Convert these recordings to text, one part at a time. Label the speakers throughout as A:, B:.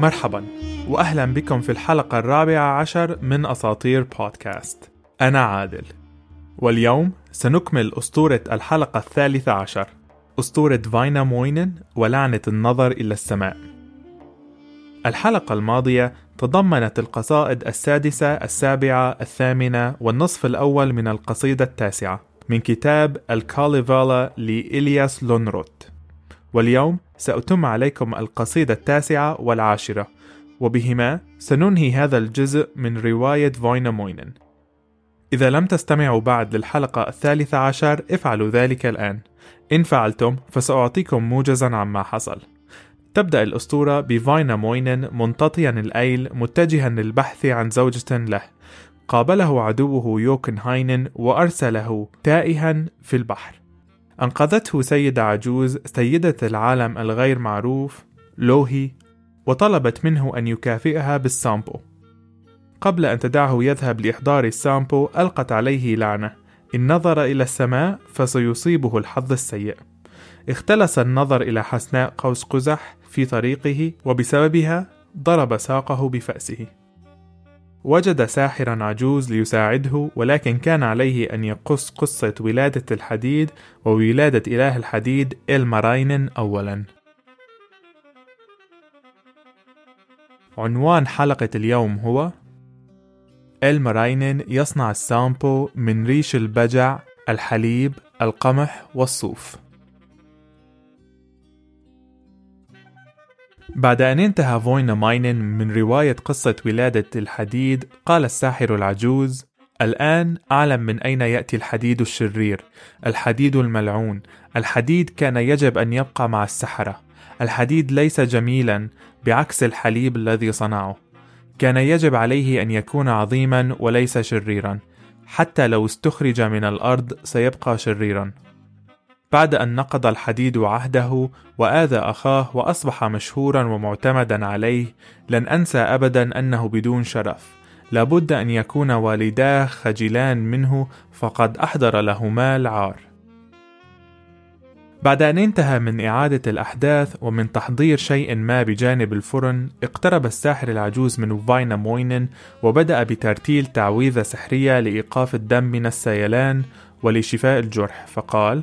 A: مرحبا وأهلا بكم في الحلقة الرابعة عشر من أساطير بودكاست. أنا عادل. واليوم سنكمل أسطورة الحلقة الثالثة عشر أسطورة فاينا موينن ولعنة النظر إلى السماء. الحلقة الماضية تضمنت القصائد السادسة السابعة الثامنة والنصف الأول من القصيدة التاسعة من كتاب الكاليفالا لإلياس لونروت. واليوم سأتم عليكم القصيدة التاسعة والعاشرة وبهما سننهي هذا الجزء من رواية موينن. إذا لم تستمعوا بعد للحلقة الثالثة عشر افعلوا ذلك الآن. إن فعلتم فسأعطيكم موجزا عما حصل. تبدأ الأسطورة بفاينا موينن منتطيا الأيل متجها للبحث عن زوجة له. قابله عدوه يوكن هاينن وأرسله تائها في البحر. أنقذته سيدة عجوز سيدة العالم الغير معروف لوهي وطلبت منه أن يكافئها بالسامبو. قبل أن تدعه يذهب لإحضار السامبو ألقت عليه لعنة. إن نظر إلى السماء فسيصيبه الحظ السيء. اختلس النظر إلى حسناء قوس قزح في طريقه وبسببها ضرب ساقه بفأسه. وجد ساحرا عجوز ليساعده ولكن كان عليه أن يقص قصة ولادة الحديد وولادة إله الحديد إلماراينن أولا. عنوان حلقة اليوم هو إلماراينن يصنع السامبو من ريش البجع الحليب القمح والصوف. بعد أن انتهى فوينا ماينن من رواية قصة ولادة الحديد قال الساحر العجوز الآن أعلم من أين يأتي الحديد الشرير الحديد الملعون. الحديد كان يجب أن يبقى مع السحرة. الحديد ليس جميلا بعكس الحليب الذي صنعه. كان يجب عليه أن يكون عظيما وليس شريرا. حتى لو استخرج من الأرض سيبقى شريرا. بعد أن نقض الحديد عهده وآذى أخاه وأصبح مشهورا ومعتمدا عليه لن أنسى أبدا أنه بدون شرف. لابد أن يكون والداه خجلان منه فقد أحضر لهما العار. بعد أن انتهى من إعادة الأحداث ومن تحضير شيء ما بجانب الفرن اقترب الساحر العجوز من فاينا موينن وبدأ بترتيل تعويذة سحرية لإيقاف الدم من السيلان ولشفاء الجرح فقال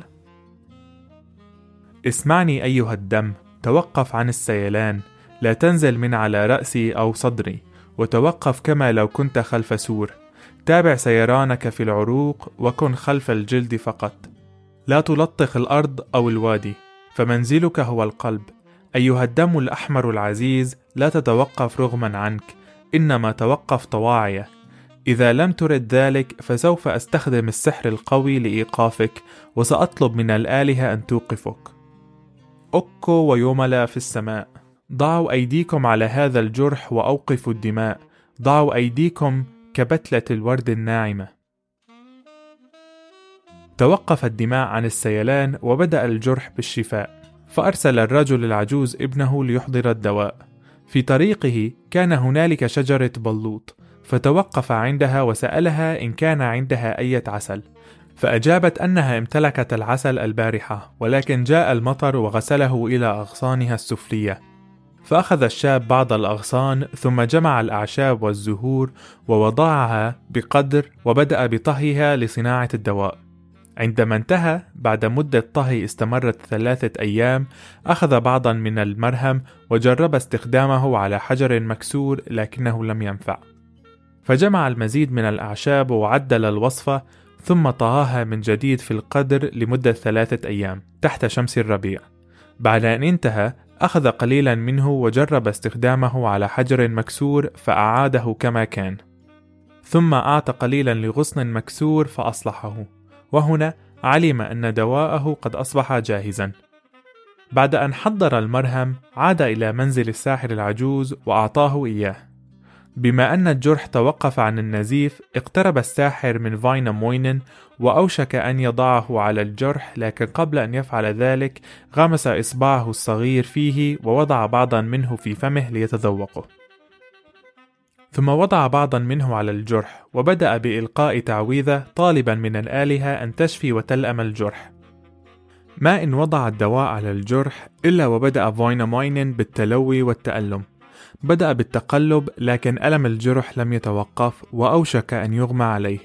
A: اسمعني أيها الدم توقف عن السيلان لا تنزل من على رأسي أو صدري وتوقف كما لو كنت خلف سور. تابع سريانك في العروق وكن خلف الجلد فقط. لا تلطخ الأرض أو الوادي فمنزلك هو القلب. أيها الدم الأحمر العزيز لا تتوقف رغما عنك إنما توقف طواعية. إذا لم ترد ذلك فسوف أستخدم السحر القوي لإيقافك وسأطلب من الآلهة أن توقفك. أكو ويوملا في السماء. ضعوا أيديكم على هذا الجرح وأوقفوا الدماء. ضعوا أيديكم كبتلة الورد الناعمة. توقف الدماء عن السيلان وبدأ الجرح بالشفاء. فأرسل الرجل العجوز ابنه ليحضر الدواء. في طريقه كان هنالك شجرة بلوط. فتوقف عندها وسألها إن كان عندها أية عسل. فأجابت أنها امتلكت العسل البارحة ولكن جاء المطر وغسله إلى أغصانها السفلية. فأخذ الشاب بعض الأغصان ثم جمع الأعشاب والزهور ووضعها بقدر وبدأ بطهيها لصناعة الدواء. عندما انتهى بعد مدة طهي استمرت ثلاثة أيام أخذ بعضا من المرهم وجرب استخدامه على حجر مكسور لكنه لم ينفع. فجمع المزيد من الأعشاب وعدل الوصفة ثم طهاها من جديد في القدر لمدة ثلاثة أيام تحت شمس الربيع. بعد أن انتهى أخذ قليلا منه وجرب استخدامه على حجر مكسور فأعاده كما كان. ثم أعطى قليلا لغصن مكسور فأصلحه. وهنا علم أن دواءه قد أصبح جاهزا. بعد أن حضر المرهم عاد إلى منزل الساحر العجوز وأعطاه إياه. بما أن الجرح توقف عن النزيف اقترب الساحر من فاينا موينن وأوشك أن يضعه على الجرح لكن قبل أن يفعل ذلك غمس إصبعه الصغير فيه ووضع بعضا منه في فمه ليتذوقه. ثم وضع بعضا منه على الجرح وبدأ بإلقاء تعويذة طالبا من الآلهة أن تشفي وتلأم الجرح. ما إن وضع الدواء على الجرح إلا وبدأ فاينا موينن بالتلوي والتألم. بدأ بالتقلب لكن ألم الجرح لم يتوقف وأوشك أن يغمى عليه.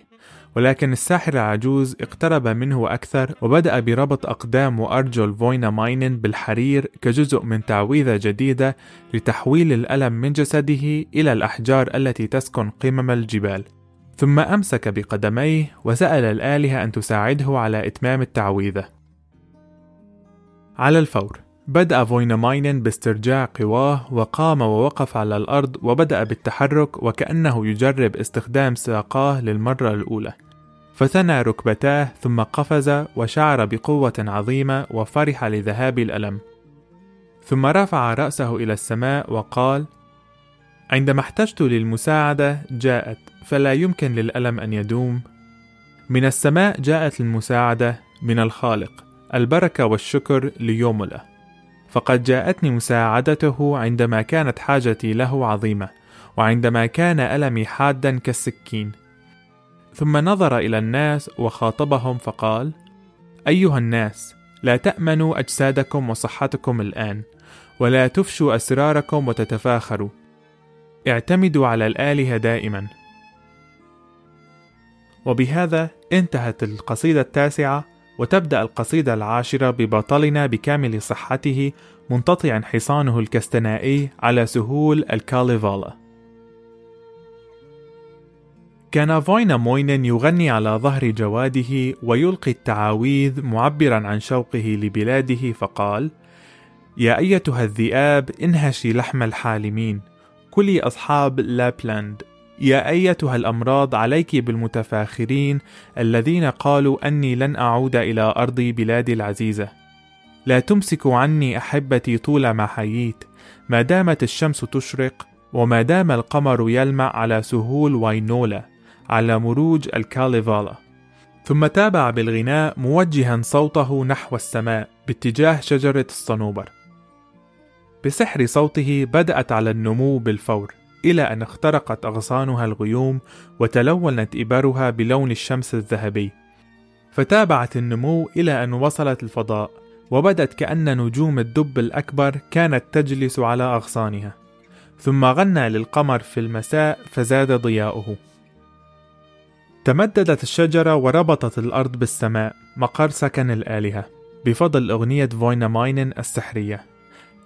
A: ولكن الساحر العجوز اقترب منه أكثر وبدأ بربط أقدام وأرجل فوينا ماينن بالحرير كجزء من تعويذة جديدة لتحويل الألم من جسده إلى الأحجار التي تسكن قمم الجبال. ثم أمسك بقدميه وسأل الآلهة أن تساعده على إتمام التعويذة. على الفور. بدأ فويناماينن باسترجاع قواه وقام ووقف على الأرض وبدأ بالتحرك وكأنه يجرب استخدام ساقاه للمرة الأولى. فثنى ركبتاه ثم قفز وشعر بقوة عظيمة وفرح لذهاب الألم. ثم رفع رأسه إلى السماء وقال عندما احتجت للمساعدة جاءت فلا يمكن للألم أن يدوم. من السماء جاءت المساعدة من الخالق. البركة والشكر ليوملا فقد جاءتني مساعدته عندما كانت حاجتي له عظيمة وعندما كان ألمي حادا كالسكين. ثم نظر إلى الناس وخاطبهم فقال أيها الناس لا تأمنوا أجسادكم وصحتكم الآن ولا تفشوا أسراركم وتتفاخروا. اعتمدوا على الآلهة دائما. وبهذا انتهت القصيدة التاسعة وتبدأ القصيدة العاشرة ببطلنا بكامل صحته منتطعا حصانه الكستنائي على سهول الكاليفالا. كان فوينا موينن يغني على ظهر جواده ويلقي التعاويذ معبرا عن شوقه لبلاده فقال يا أيتها الذئاب انهشي لحم الحالمين كلي أصحاب لابلاند. يا أيتها الأمراض عليك بالمتفاخرين الذين قالوا أني لن أعود إلى ارضي بلادي العزيزة. لا تمسكوا عني أحبتي طول ما حييت. ما دامت الشمس تشرق وما دام القمر يلمع على سهول واينولا على مروج الكاليفالا. ثم تابع بالغناء موجها صوته نحو السماء باتجاه شجرة الصنوبر. بسحر صوته بدأت على النمو بالفور. إلى أن اخترقت أغصانها الغيوم وتلونت إبرها بلون الشمس الذهبي. فتابعت النمو إلى أن وصلت الفضاء وبدت كأن نجوم الدب الأكبر كانت تجلس على أغصانها. ثم غنى للقمر في المساء فزاد ضياؤه. تمددت الشجرة وربطت الأرض بالسماء مقر سكن الآلهة بفضل أغنية فوينا ماينن السحرية.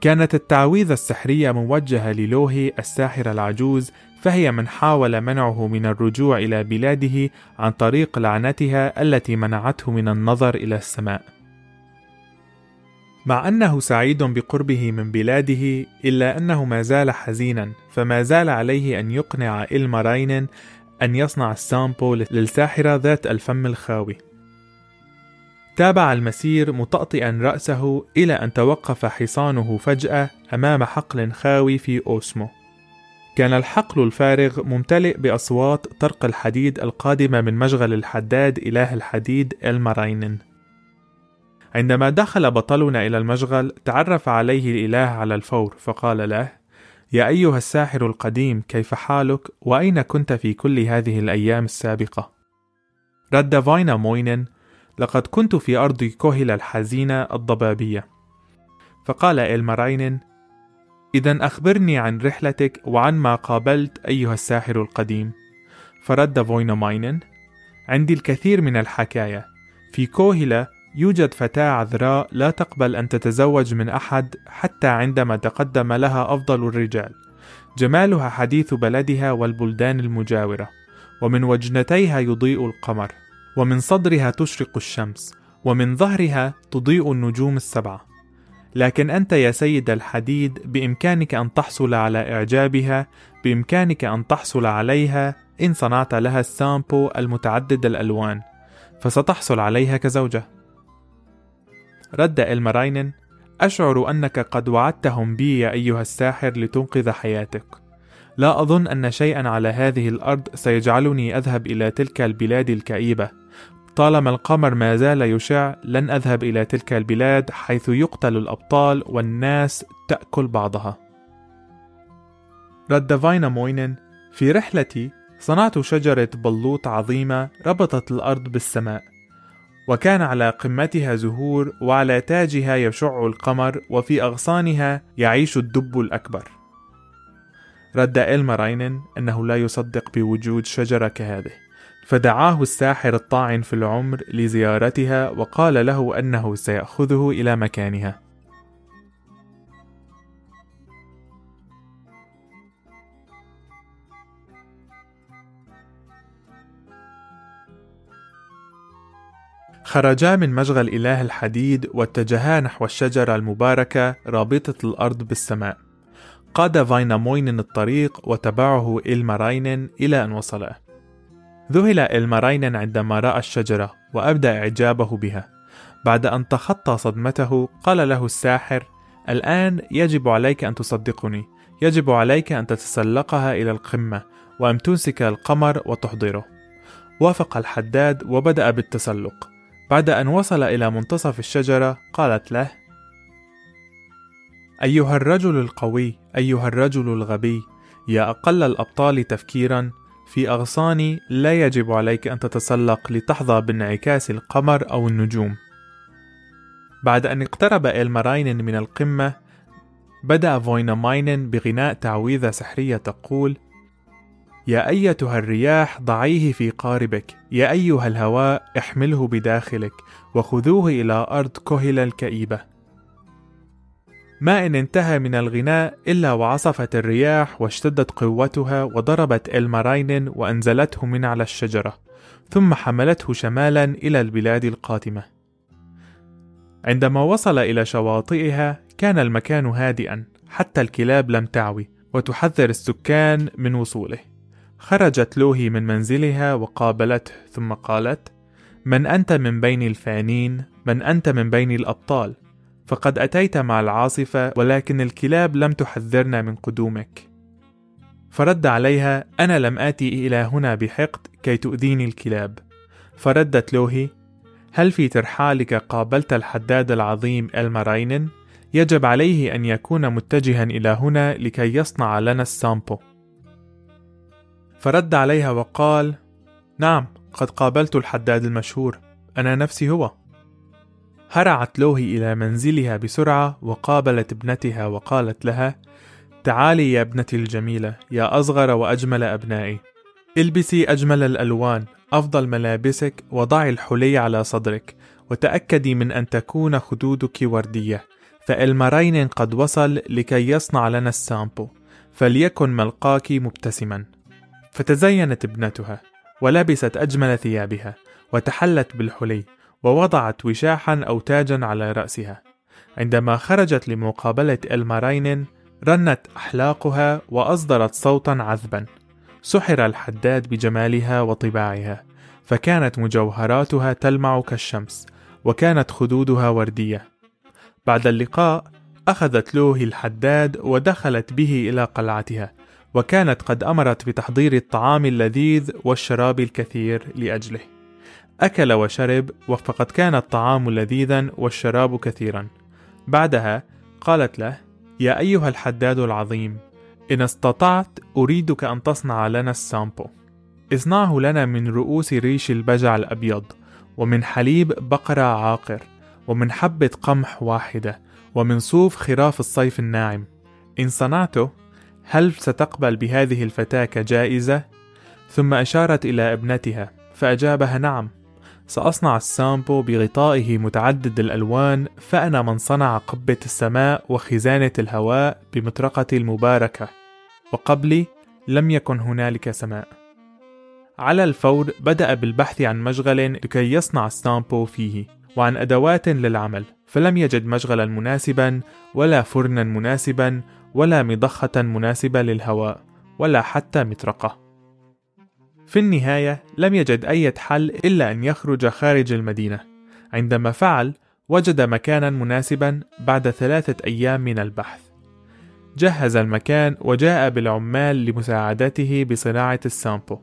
A: كانت التعويذة السحرية موجهة للوهي الساحر العجوز فهي من حاول منعه من الرجوع إلى بلاده عن طريق لعنتها التي منعته من النظر إلى السماء. مع أنه سعيد بقربه من بلاده إلا أنه ما زال حزينا فما زال عليه أن يقنع إلماراينن أن يصنع السامبو للساحرة ذات الفم الخاوي تابع المسير مطأطئا رأسه إلى أن توقف حصانه فجأة أمام حقل خاوي في أوسمو. كان الحقل الفارغ ممتلئ بأصوات طرق الحديد القادمة من مشغل الحداد إله الحديد المراينن. عندما دخل بطلنا إلى المشغل تعرف عليه الإله على الفور فقال له: يا أيها الساحر القديم كيف حالك وأين كنت في كل هذه الأيام السابقة؟ رد فاينا موينن لقد كنت في أرض كوهلا الحزينة الضبابية. فقال إلمراينن إذا أخبرني عن رحلتك وعن ما قابلت أيها الساحر القديم. فرد فوينوماينن عندي الكثير من الحكاية. في كوهلا يوجد فتاة عذراء لا تقبل أن تتزوج من أحد حتى عندما تقدم لها أفضل الرجال. جمالها حديث بلدها والبلدان المجاورة ومن وجنتيها يضيء القمر. ومن صدرها تشرق الشمس ومن ظهرها تضيء النجوم السبعة. لكن أنت يا سيد الحديد بإمكانك أن تحصل على إعجابها بإمكانك أن تحصل عليها إن صنعت لها السامبو المتعدد الألوان. فستحصل عليها كزوجة. رد إلمراينن أشعر أنك قد وعدتهم بي يا أيها الساحر لتنقذ حياتك. لا أظن أن شيئا على هذه الأرض سيجعلني أذهب إلى تلك البلاد الكئيبة. طالما القمر ما زال يشع لن أذهب إلى تلك البلاد حيث يقتل الأبطال والناس تأكل بعضها. رد فاينا موينن في رحلتي صنعت شجرة بلوط عظيمة ربطت الأرض بالسماء وكان على قمتها زهور وعلى تاجها يشع القمر وفي أغصانها يعيش الدب الأكبر. رد إلمراينن أنه لا يصدق بوجود شجرة كهذه. فدعاه الساحر الطاعن في العمر لزيارتها وقال له أنه سيأخذه إلى مكانها. خرجا من مشغل إله الحديد واتجها نحو الشجرة المباركة رابطة الأرض بالسماء. قاد فايناموينن الطريق وتبعه إلماراينن إلى أن وصلا. ذهل إلماراينن عندما رأى الشجرة وأبدى إعجابه بها. بعد أن تخطى صدمته قال له الساحر الآن يجب عليك أن تصدقني. يجب عليك أن تتسلقها إلى القمة وأن تمسك القمر وتحضره. وافق الحداد وبدأ بالتسلق. بعد أن وصل إلى منتصف الشجرة قالت له: أيها الرجل القوي، أيها الرجل الغبي، يا أقل الأبطال تفكيرًا، في أغصاني لا يجب عليك أن تتسلق لتحظى بانعكاس القمر أو النجوم. بعد أن اقترب إلمراين من القمة، بدأ فويناماينن بغناء تعويذة سحرية تقول: يا أيتها الرياح ضعيه في قاربك يا أيها الهواء احمله بداخلك وخذوه إلى أرض كهل الكئيبة ما إن انتهى من الغناء إلا وعصفت الرياح واشتدت قوتها وضربت إلماراينن وأنزلته من على الشجرة ثم حملته شمالا إلى البلاد القاتمة. عندما وصل إلى شواطئها كان المكان هادئا حتى الكلاب لم تعوي وتحذر السكان من وصوله. خرجت لوهي من منزلها وقابلته ثم قالت من أنت من بين الفانين؟ من أنت من بين الأبطال؟ فقد أتيت مع العاصفة ولكن الكلاب لم تحذرنا من قدومك. فرد عليها أنا لم آتي إلى هنا بحقد كي تؤذيني الكلاب. فردت لوهي هل في ترحالك قابلت الحداد العظيم المراينن يجب عليه أن يكون متجها إلى هنا لكي يصنع لنا السامبو. فرد عليها وقال نعم قد قابلت الحداد المشهور. أنا نفسي هو. هرعت لوهي إلى منزلها بسرعة وقابلت ابنتها وقالت لها تعالي يا ابنتي الجميلة يا أصغر وأجمل أبنائي. البسي أجمل الألوان أفضل ملابسك وضعي الحلي على صدرك وتأكدي من أن تكون خدودك وردية. فالمرين قد وصل لكي يصنع لنا السامبو فليكن ملقاك مبتسما. فتزينت ابنتها ولبست أجمل ثيابها وتحلت بالحلي. ووضعت وشاحا أو تاجا على رأسها. عندما خرجت لمقابلة الماراينن رنت أحلاقها وأصدرت صوتا عذبا. سحر الحداد بجمالها وطباعها فكانت مجوهراتها تلمع كالشمس وكانت خدودها وردية. بعد اللقاء أخذت لوهي الحداد ودخلت به إلى قلعتها وكانت قد أمرت بتحضير الطعام اللذيذ والشراب الكثير لأجله. أكل وشرب فقد كان الطعام لذيذا والشراب كثيرا. بعدها قالت له يا أيها الحداد العظيم إن استطعت أريدك أن تصنع لنا السامبو اصنعه لنا من رؤوس ريش البجع الأبيض ومن حليب بقرة عاقر ومن حبة قمح واحدة ومن صوف خراف الصيف الناعم. إن صنعته هل ستقبل بهذه الفتاة كجائزة؟ ثم أشارت إلى ابنتها فأجابها نعم سأصنع السامبو بغطائه متعدد الألوان فأنا من صنع قبة السماء وخزانة الهواء بمطرقتي المباركة وقبلي لم يكن هنالك سماء على الفور بدأ بالبحث عن مشغل لكي يصنع السامبو فيه وعن أدوات للعمل فلم يجد مشغلا مناسبا ولا فرنا مناسبا ولا مضخة مناسبة للهواء ولا حتى مطرقة. في النهاية لم يجد أي حل إلا أن يخرج خارج المدينة. عندما فعل وجد مكانا مناسبا بعد ثلاثة أيام من البحث. جهز المكان وجاء بالعمال لمساعدته بصناعة السامبو.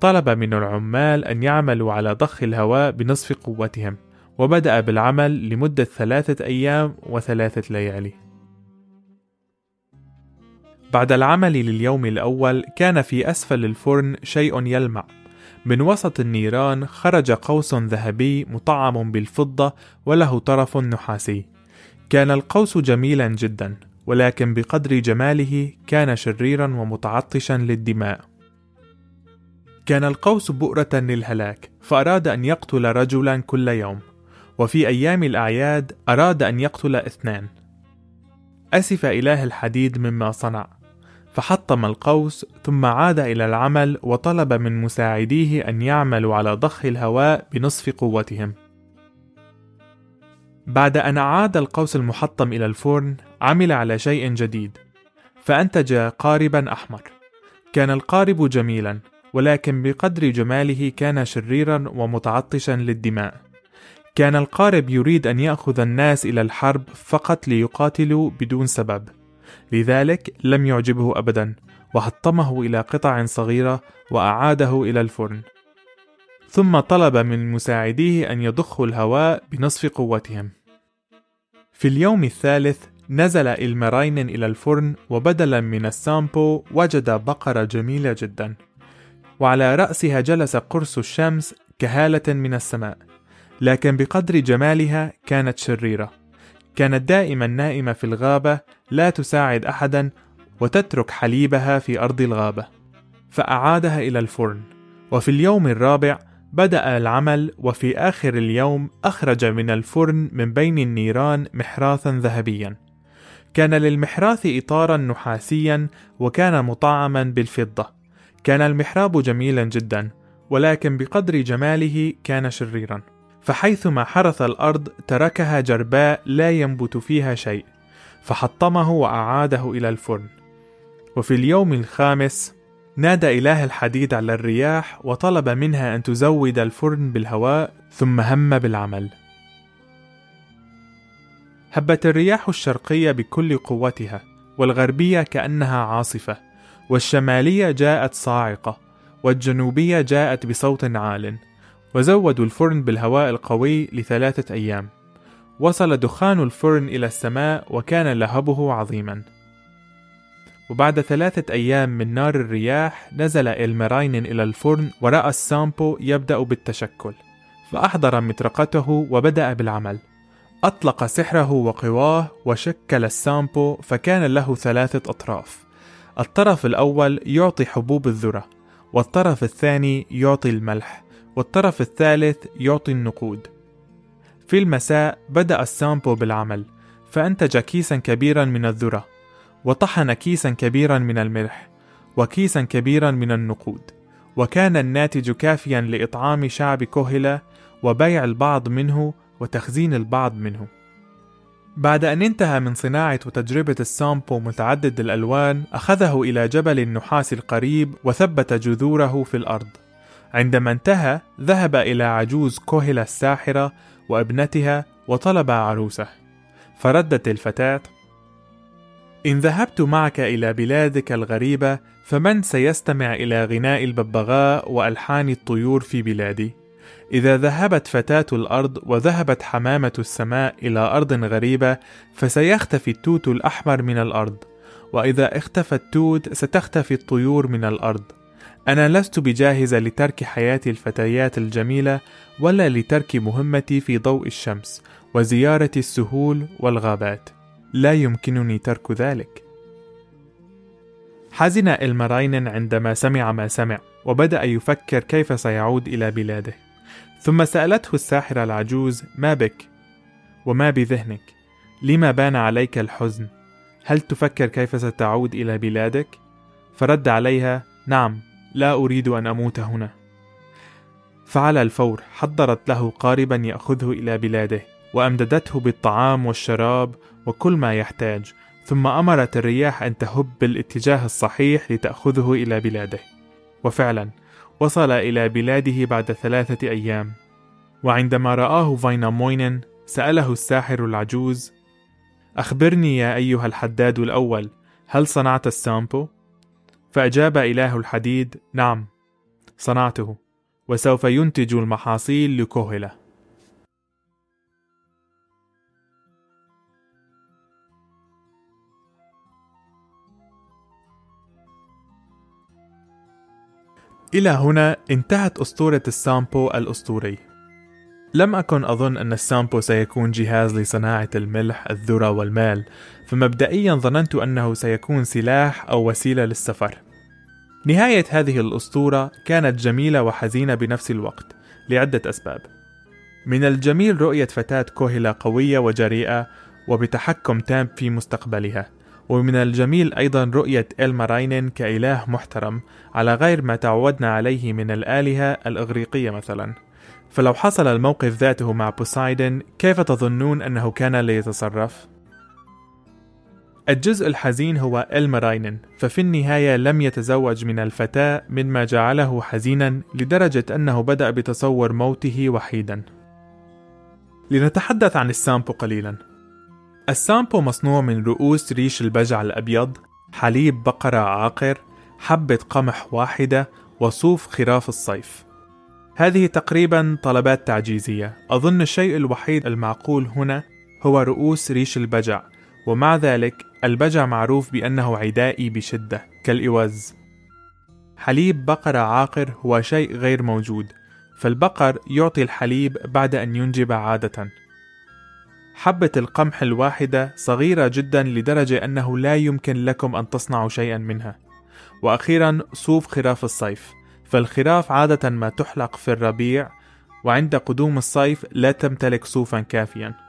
A: طلب من العمال أن يعملوا على ضخ الهواء بنصف قوتهم، وبدأ بالعمل لمدة ثلاثة أيام وثلاثة ليالي. بعد العمل لليوم الأول كان في أسفل الفرن شيء يلمع. من وسط النيران خرج قوس ذهبي مطعم بالفضة وله طرف نحاسي. كان القوس جميلا جدا ولكن بقدر جماله كان شريرا ومتعطشا للدماء. كان القوس بؤرة للهلاك فأراد أن يقتل رجلا كل يوم. وفي أيام الأعياد أراد أن يقتل اثنان. أسف إله الحديد مما صنع. فحطم القوس ثم عاد إلى العمل وطلب من مساعديه أن يعملوا على ضخ الهواء بنصف قوتهم. بعد أن أعاد القوس المحطم إلى الفرن عمل على شيء جديد فأنتج قاربا أحمر. كان القارب جميلا ولكن بقدر جماله كان شريرا ومتعطشا للدماء. كان القارب يريد أن يأخذ الناس إلى الحرب فقط ليقاتلوا بدون سبب. لذلك لم يعجبه أبدا وحطمه إلى قطع صغيرة وأعاده إلى الفرن. ثم طلب من مساعديه أن يضخوا الهواء بنصف قوتهم. في اليوم الثالث نزل إلمراين إلى الفرن وبدلا من السامبو وجد بقرة جميلة جدا وعلى رأسها جلس قرص الشمس كهالة من السماء لكن بقدر جمالها كانت شريرة. كانت دائما نائمة في الغابة لا تساعد أحدا وتترك حليبها في أرض الغابة. فأعادها إلى الفرن. وفي اليوم الرابع بدأ العمل وفي آخر اليوم أخرج من الفرن من بين النيران محراثا ذهبيا. كان للمحراث إطارا نحاسيا وكان مطعما بالفضة. كان المحراب جميلا جدا ولكن بقدر جماله كان شريرا. فحيثما حرث الأرض تركها جرباء لا ينبت فيها شيء فحطمه وأعاده إلى الفرن. وفي اليوم الخامس نادى إله الحديد على الرياح وطلب منها أن تزود الفرن بالهواء ثم هم بالعمل. هبت الرياح الشرقية بكل قوتها والغربية كأنها عاصفة والشمالية جاءت صاعقة والجنوبية جاءت بصوت عال. وزودوا الفرن بالهواء القوي لثلاثة أيام. وصل دخان الفرن إلى السماء وكان لهبه عظيما. وبعد ثلاثة أيام من نار الرياح نزل إلمراين إلى الفرن ورأى السامبو يبدأ بالتشكل فأحضر مطرقته وبدأ بالعمل. أطلق سحره وقواه وشكل السامبو فكان له ثلاثة أطراف. الطرف الأول يعطي حبوب الذرة والطرف الثاني يعطي الملح. والطرف الثالث يعطي النقود. في المساء بدأ السامبو بالعمل فأنتج كيسا كبيرا من الذرة وطحن كيسا كبيرا من الملح وكيسا كبيرا من النقود وكان الناتج كافيا لإطعام شعب كوهلة وبيع البعض منه وتخزين البعض منه. بعد أن انتهى من صناعة وتجربة السامبو متعدد الألوان أخذه إلى جبل النحاس القريب وثبت جذوره في الأرض. عندما انتهى ذهب إلى عجوز كوهلة الساحرة وابنتها وطلب عروسه فردت الفتاة إن ذهبت معك إلى بلادك الغريبة فمن سيستمع إلى غناء الببغاء وألحان الطيور في بلادي؟ إذا ذهبت فتاة الأرض وذهبت حمامة السماء إلى أرض غريبة فسيختفي التوت الأحمر من الأرض، وإذا اختفى التوت ستختفي الطيور من الأرض. أنا لست بجاهزة لترك حياة الفتيات الجميلة ولا لترك مهمتي في ضوء الشمس وزيارة السهول والغابات. لا يمكنني ترك ذلك. حزن المراين عندما سمع ما سمع، وبدأ يفكر كيف سيعود إلى بلاده. ثم سألته الساحرة العجوز: ما بك؟ وما بذهنك؟ لما بان عليك الحزن؟ هل تفكر كيف ستعود إلى بلادك؟ فرد عليها: نعم، لا أريد أن أموت هنا. فعلى الفور حضرت له قاربا يأخذه إلى بلاده، وأمددته بالطعام والشراب وكل ما يحتاج، ثم أمرت الرياح أن تهب بالاتجاه الصحيح لتأخذه إلى بلاده. وفعلا، وصل إلى بلاده بعد ثلاثة أيام، وعندما رآه فايناموينن سأله الساحر العجوز: أخبرني يا أيها الحداد الأول، هل صنعت السامبو؟ فأجاب إله الحديد: نعم، صنعته، وسوف ينتج المحاصيل لكوهلة. إلى هنا انتهت أسطورة السامبو الأسطوري. لم أكن أظن أن السامبو سيكون جهاز لصناعة الملح، الذرة والمال، فمبدئيا ظننت أنه سيكون سلاح أو وسيلة للسفر. نهاية هذه الأسطورة كانت جميلة وحزينة بنفس الوقت لعدة أسباب. من الجميل رؤية فتاة كوهلة قوية وجريئة وبتحكم تام في مستقبلها، ومن الجميل أيضا رؤية إلماراينن كإله محترم على غير ما تعودنا عليه من الآلهة الإغريقية مثلا. فلو حصل الموقف ذاته مع بوسايدن كيف تظنون أنه كان ليتصرف؟ الجزء الحزين هو إلمراينن ففي النهاية لم يتزوج من الفتاة مما جعله حزينا لدرجة أنه بدأ بتصور موته وحيدا. لنتحدث عن السامبو قليلا. السامبو مصنوع من رؤوس ريش البجع الأبيض حليب بقرة عاقر حبة قمح واحدة وصوف خراف الصيف. هذه تقريبا طلبات تعجيزية. أظن الشيء الوحيد المعقول هنا هو رؤوس ريش البجع. ومع ذلك البجع معروف بأنه عدائي بشدة كالإوز حليب بقرة عاقر هو شيء غير موجود فالبقر يعطي الحليب بعد أن ينجب عادة. حبة القمح الواحدة صغيرة جدا لدرجة أنه لا يمكن لكم أن تصنعوا شيئا منها. وأخيرا صوف خراف الصيف فالخراف عادة ما تحلق في الربيع وعند قدوم الصيف لا تمتلك صوفا كافيا.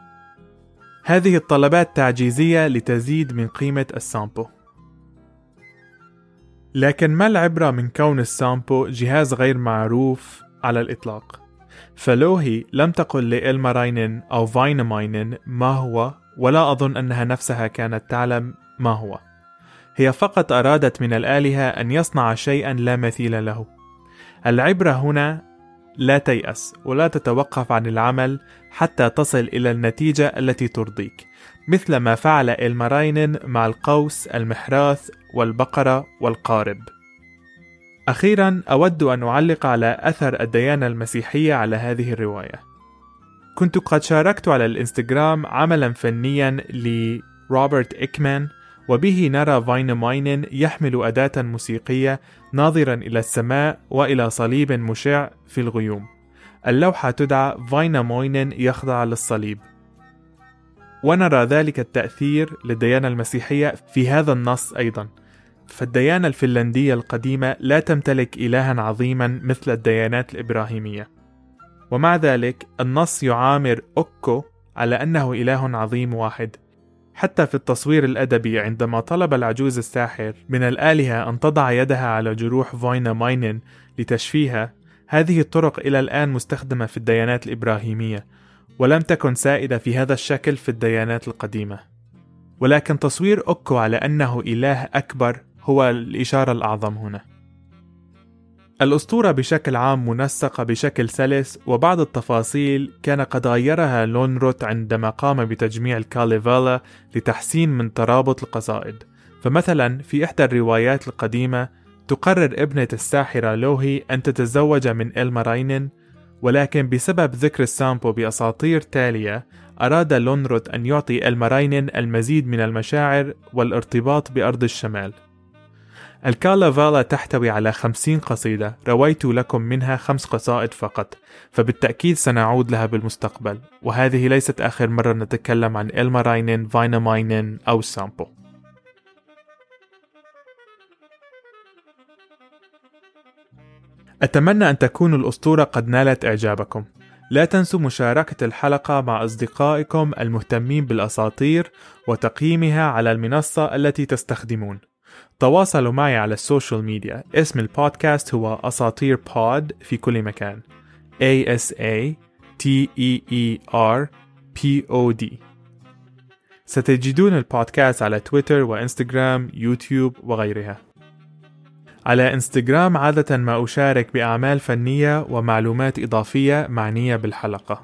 A: هذه الطلبات تعجيزية لتزيد من قيمة السامبو. لكن ما العبرة من كون السامبو جهاز غير معروف على الإطلاق؟ فلوهي لم تقل لإلماراينن أو فاينماينن ما هو ولا أظن أنها نفسها كانت تعلم ما هو. هي فقط أرادت من الآلهة أن يصنع شيئا لا مثيل له. العبرة هنا لا تيأس ولا تتوقف عن العمل حتى تصل إلى النتيجة التي ترضيك مثل ما فعل إلماراينن مع القوس المحراث والبقرة والقارب. أخيرا أود أن أعلق على أثر الديانة المسيحية على هذه الرواية. كنت قد شاركت على الإنستغرام عملا فنيا لروبرت إكمان وبه نرى فاينماينن يحمل أداة موسيقية ناظرا إلى السماء وإلى صليب مشع في الغيوم. اللوحة تدعى فاينماينن يخضع للصليب. ونرى ذلك التأثير للديانة المسيحية في هذا النص أيضا. فالديانة الفنلندية القديمة لا تمتلك إلها عظيما مثل الديانات الإبراهيمية. ومع ذلك النص يعامل أوكو على أنه إله عظيم واحد. حتى في التصوير الأدبي عندما طلب العجوز الساحر من الآلهة أن تضع يدها على جروح فاينا ماينن لتشفيها هذه الطرق إلى الآن مستخدمة في الديانات الإبراهيمية ولم تكن سائدة في هذا الشكل في الديانات القديمة. ولكن تصوير أوكو على أنه إله أكبر هو الإشارة الأعظم هنا. الأسطورة بشكل عام منسقة بشكل سلس وبعض التفاصيل كان قد غيرها لونروت عندما قام بتجميع الكاليفالا لتحسين من ترابط القصائد. فمثلا في إحدى الروايات القديمة تقرر ابنة الساحرة لوهي أن تتزوج من إلماراينن ولكن بسبب ذكر السامبو بأساطير تالية أراد لونروت أن يعطي إلماراينن المزيد من المشاعر والارتباط بأرض الشمال. الكالافالا تحتوي على خمسين قصيدة رويت لكم منها خمس قصائد فقط فبالتأكيد سنعود لها بالمستقبل. وهذه ليست آخر مرة نتكلم عن إلماراينين فايناماينين أو سامبو. أتمنى أن تكون الأسطورة قد نالت إعجابكم. لا تنسوا مشاركة الحلقة مع أصدقائكم المهتمين بالأساطير وتقييمها على المنصة التي تستخدمون. تواصلوا معي على ال social media. اسم البودكاست هو أساطير pod في كل مكان. A S A T E E R P O D. ستجدون البودكاست على تويتر وإنستغرام يوتيوب وغيرها. على إنستغرام عادة ما أشارك بأعمال فنية ومعلومات إضافية معنية بالحلقة.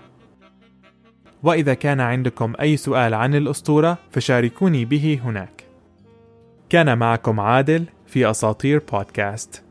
A: وإذا كان عندكم أي سؤال عن الأسطورة فشاركوني به هناك. كان معكم عادل في أساطير بودكاست.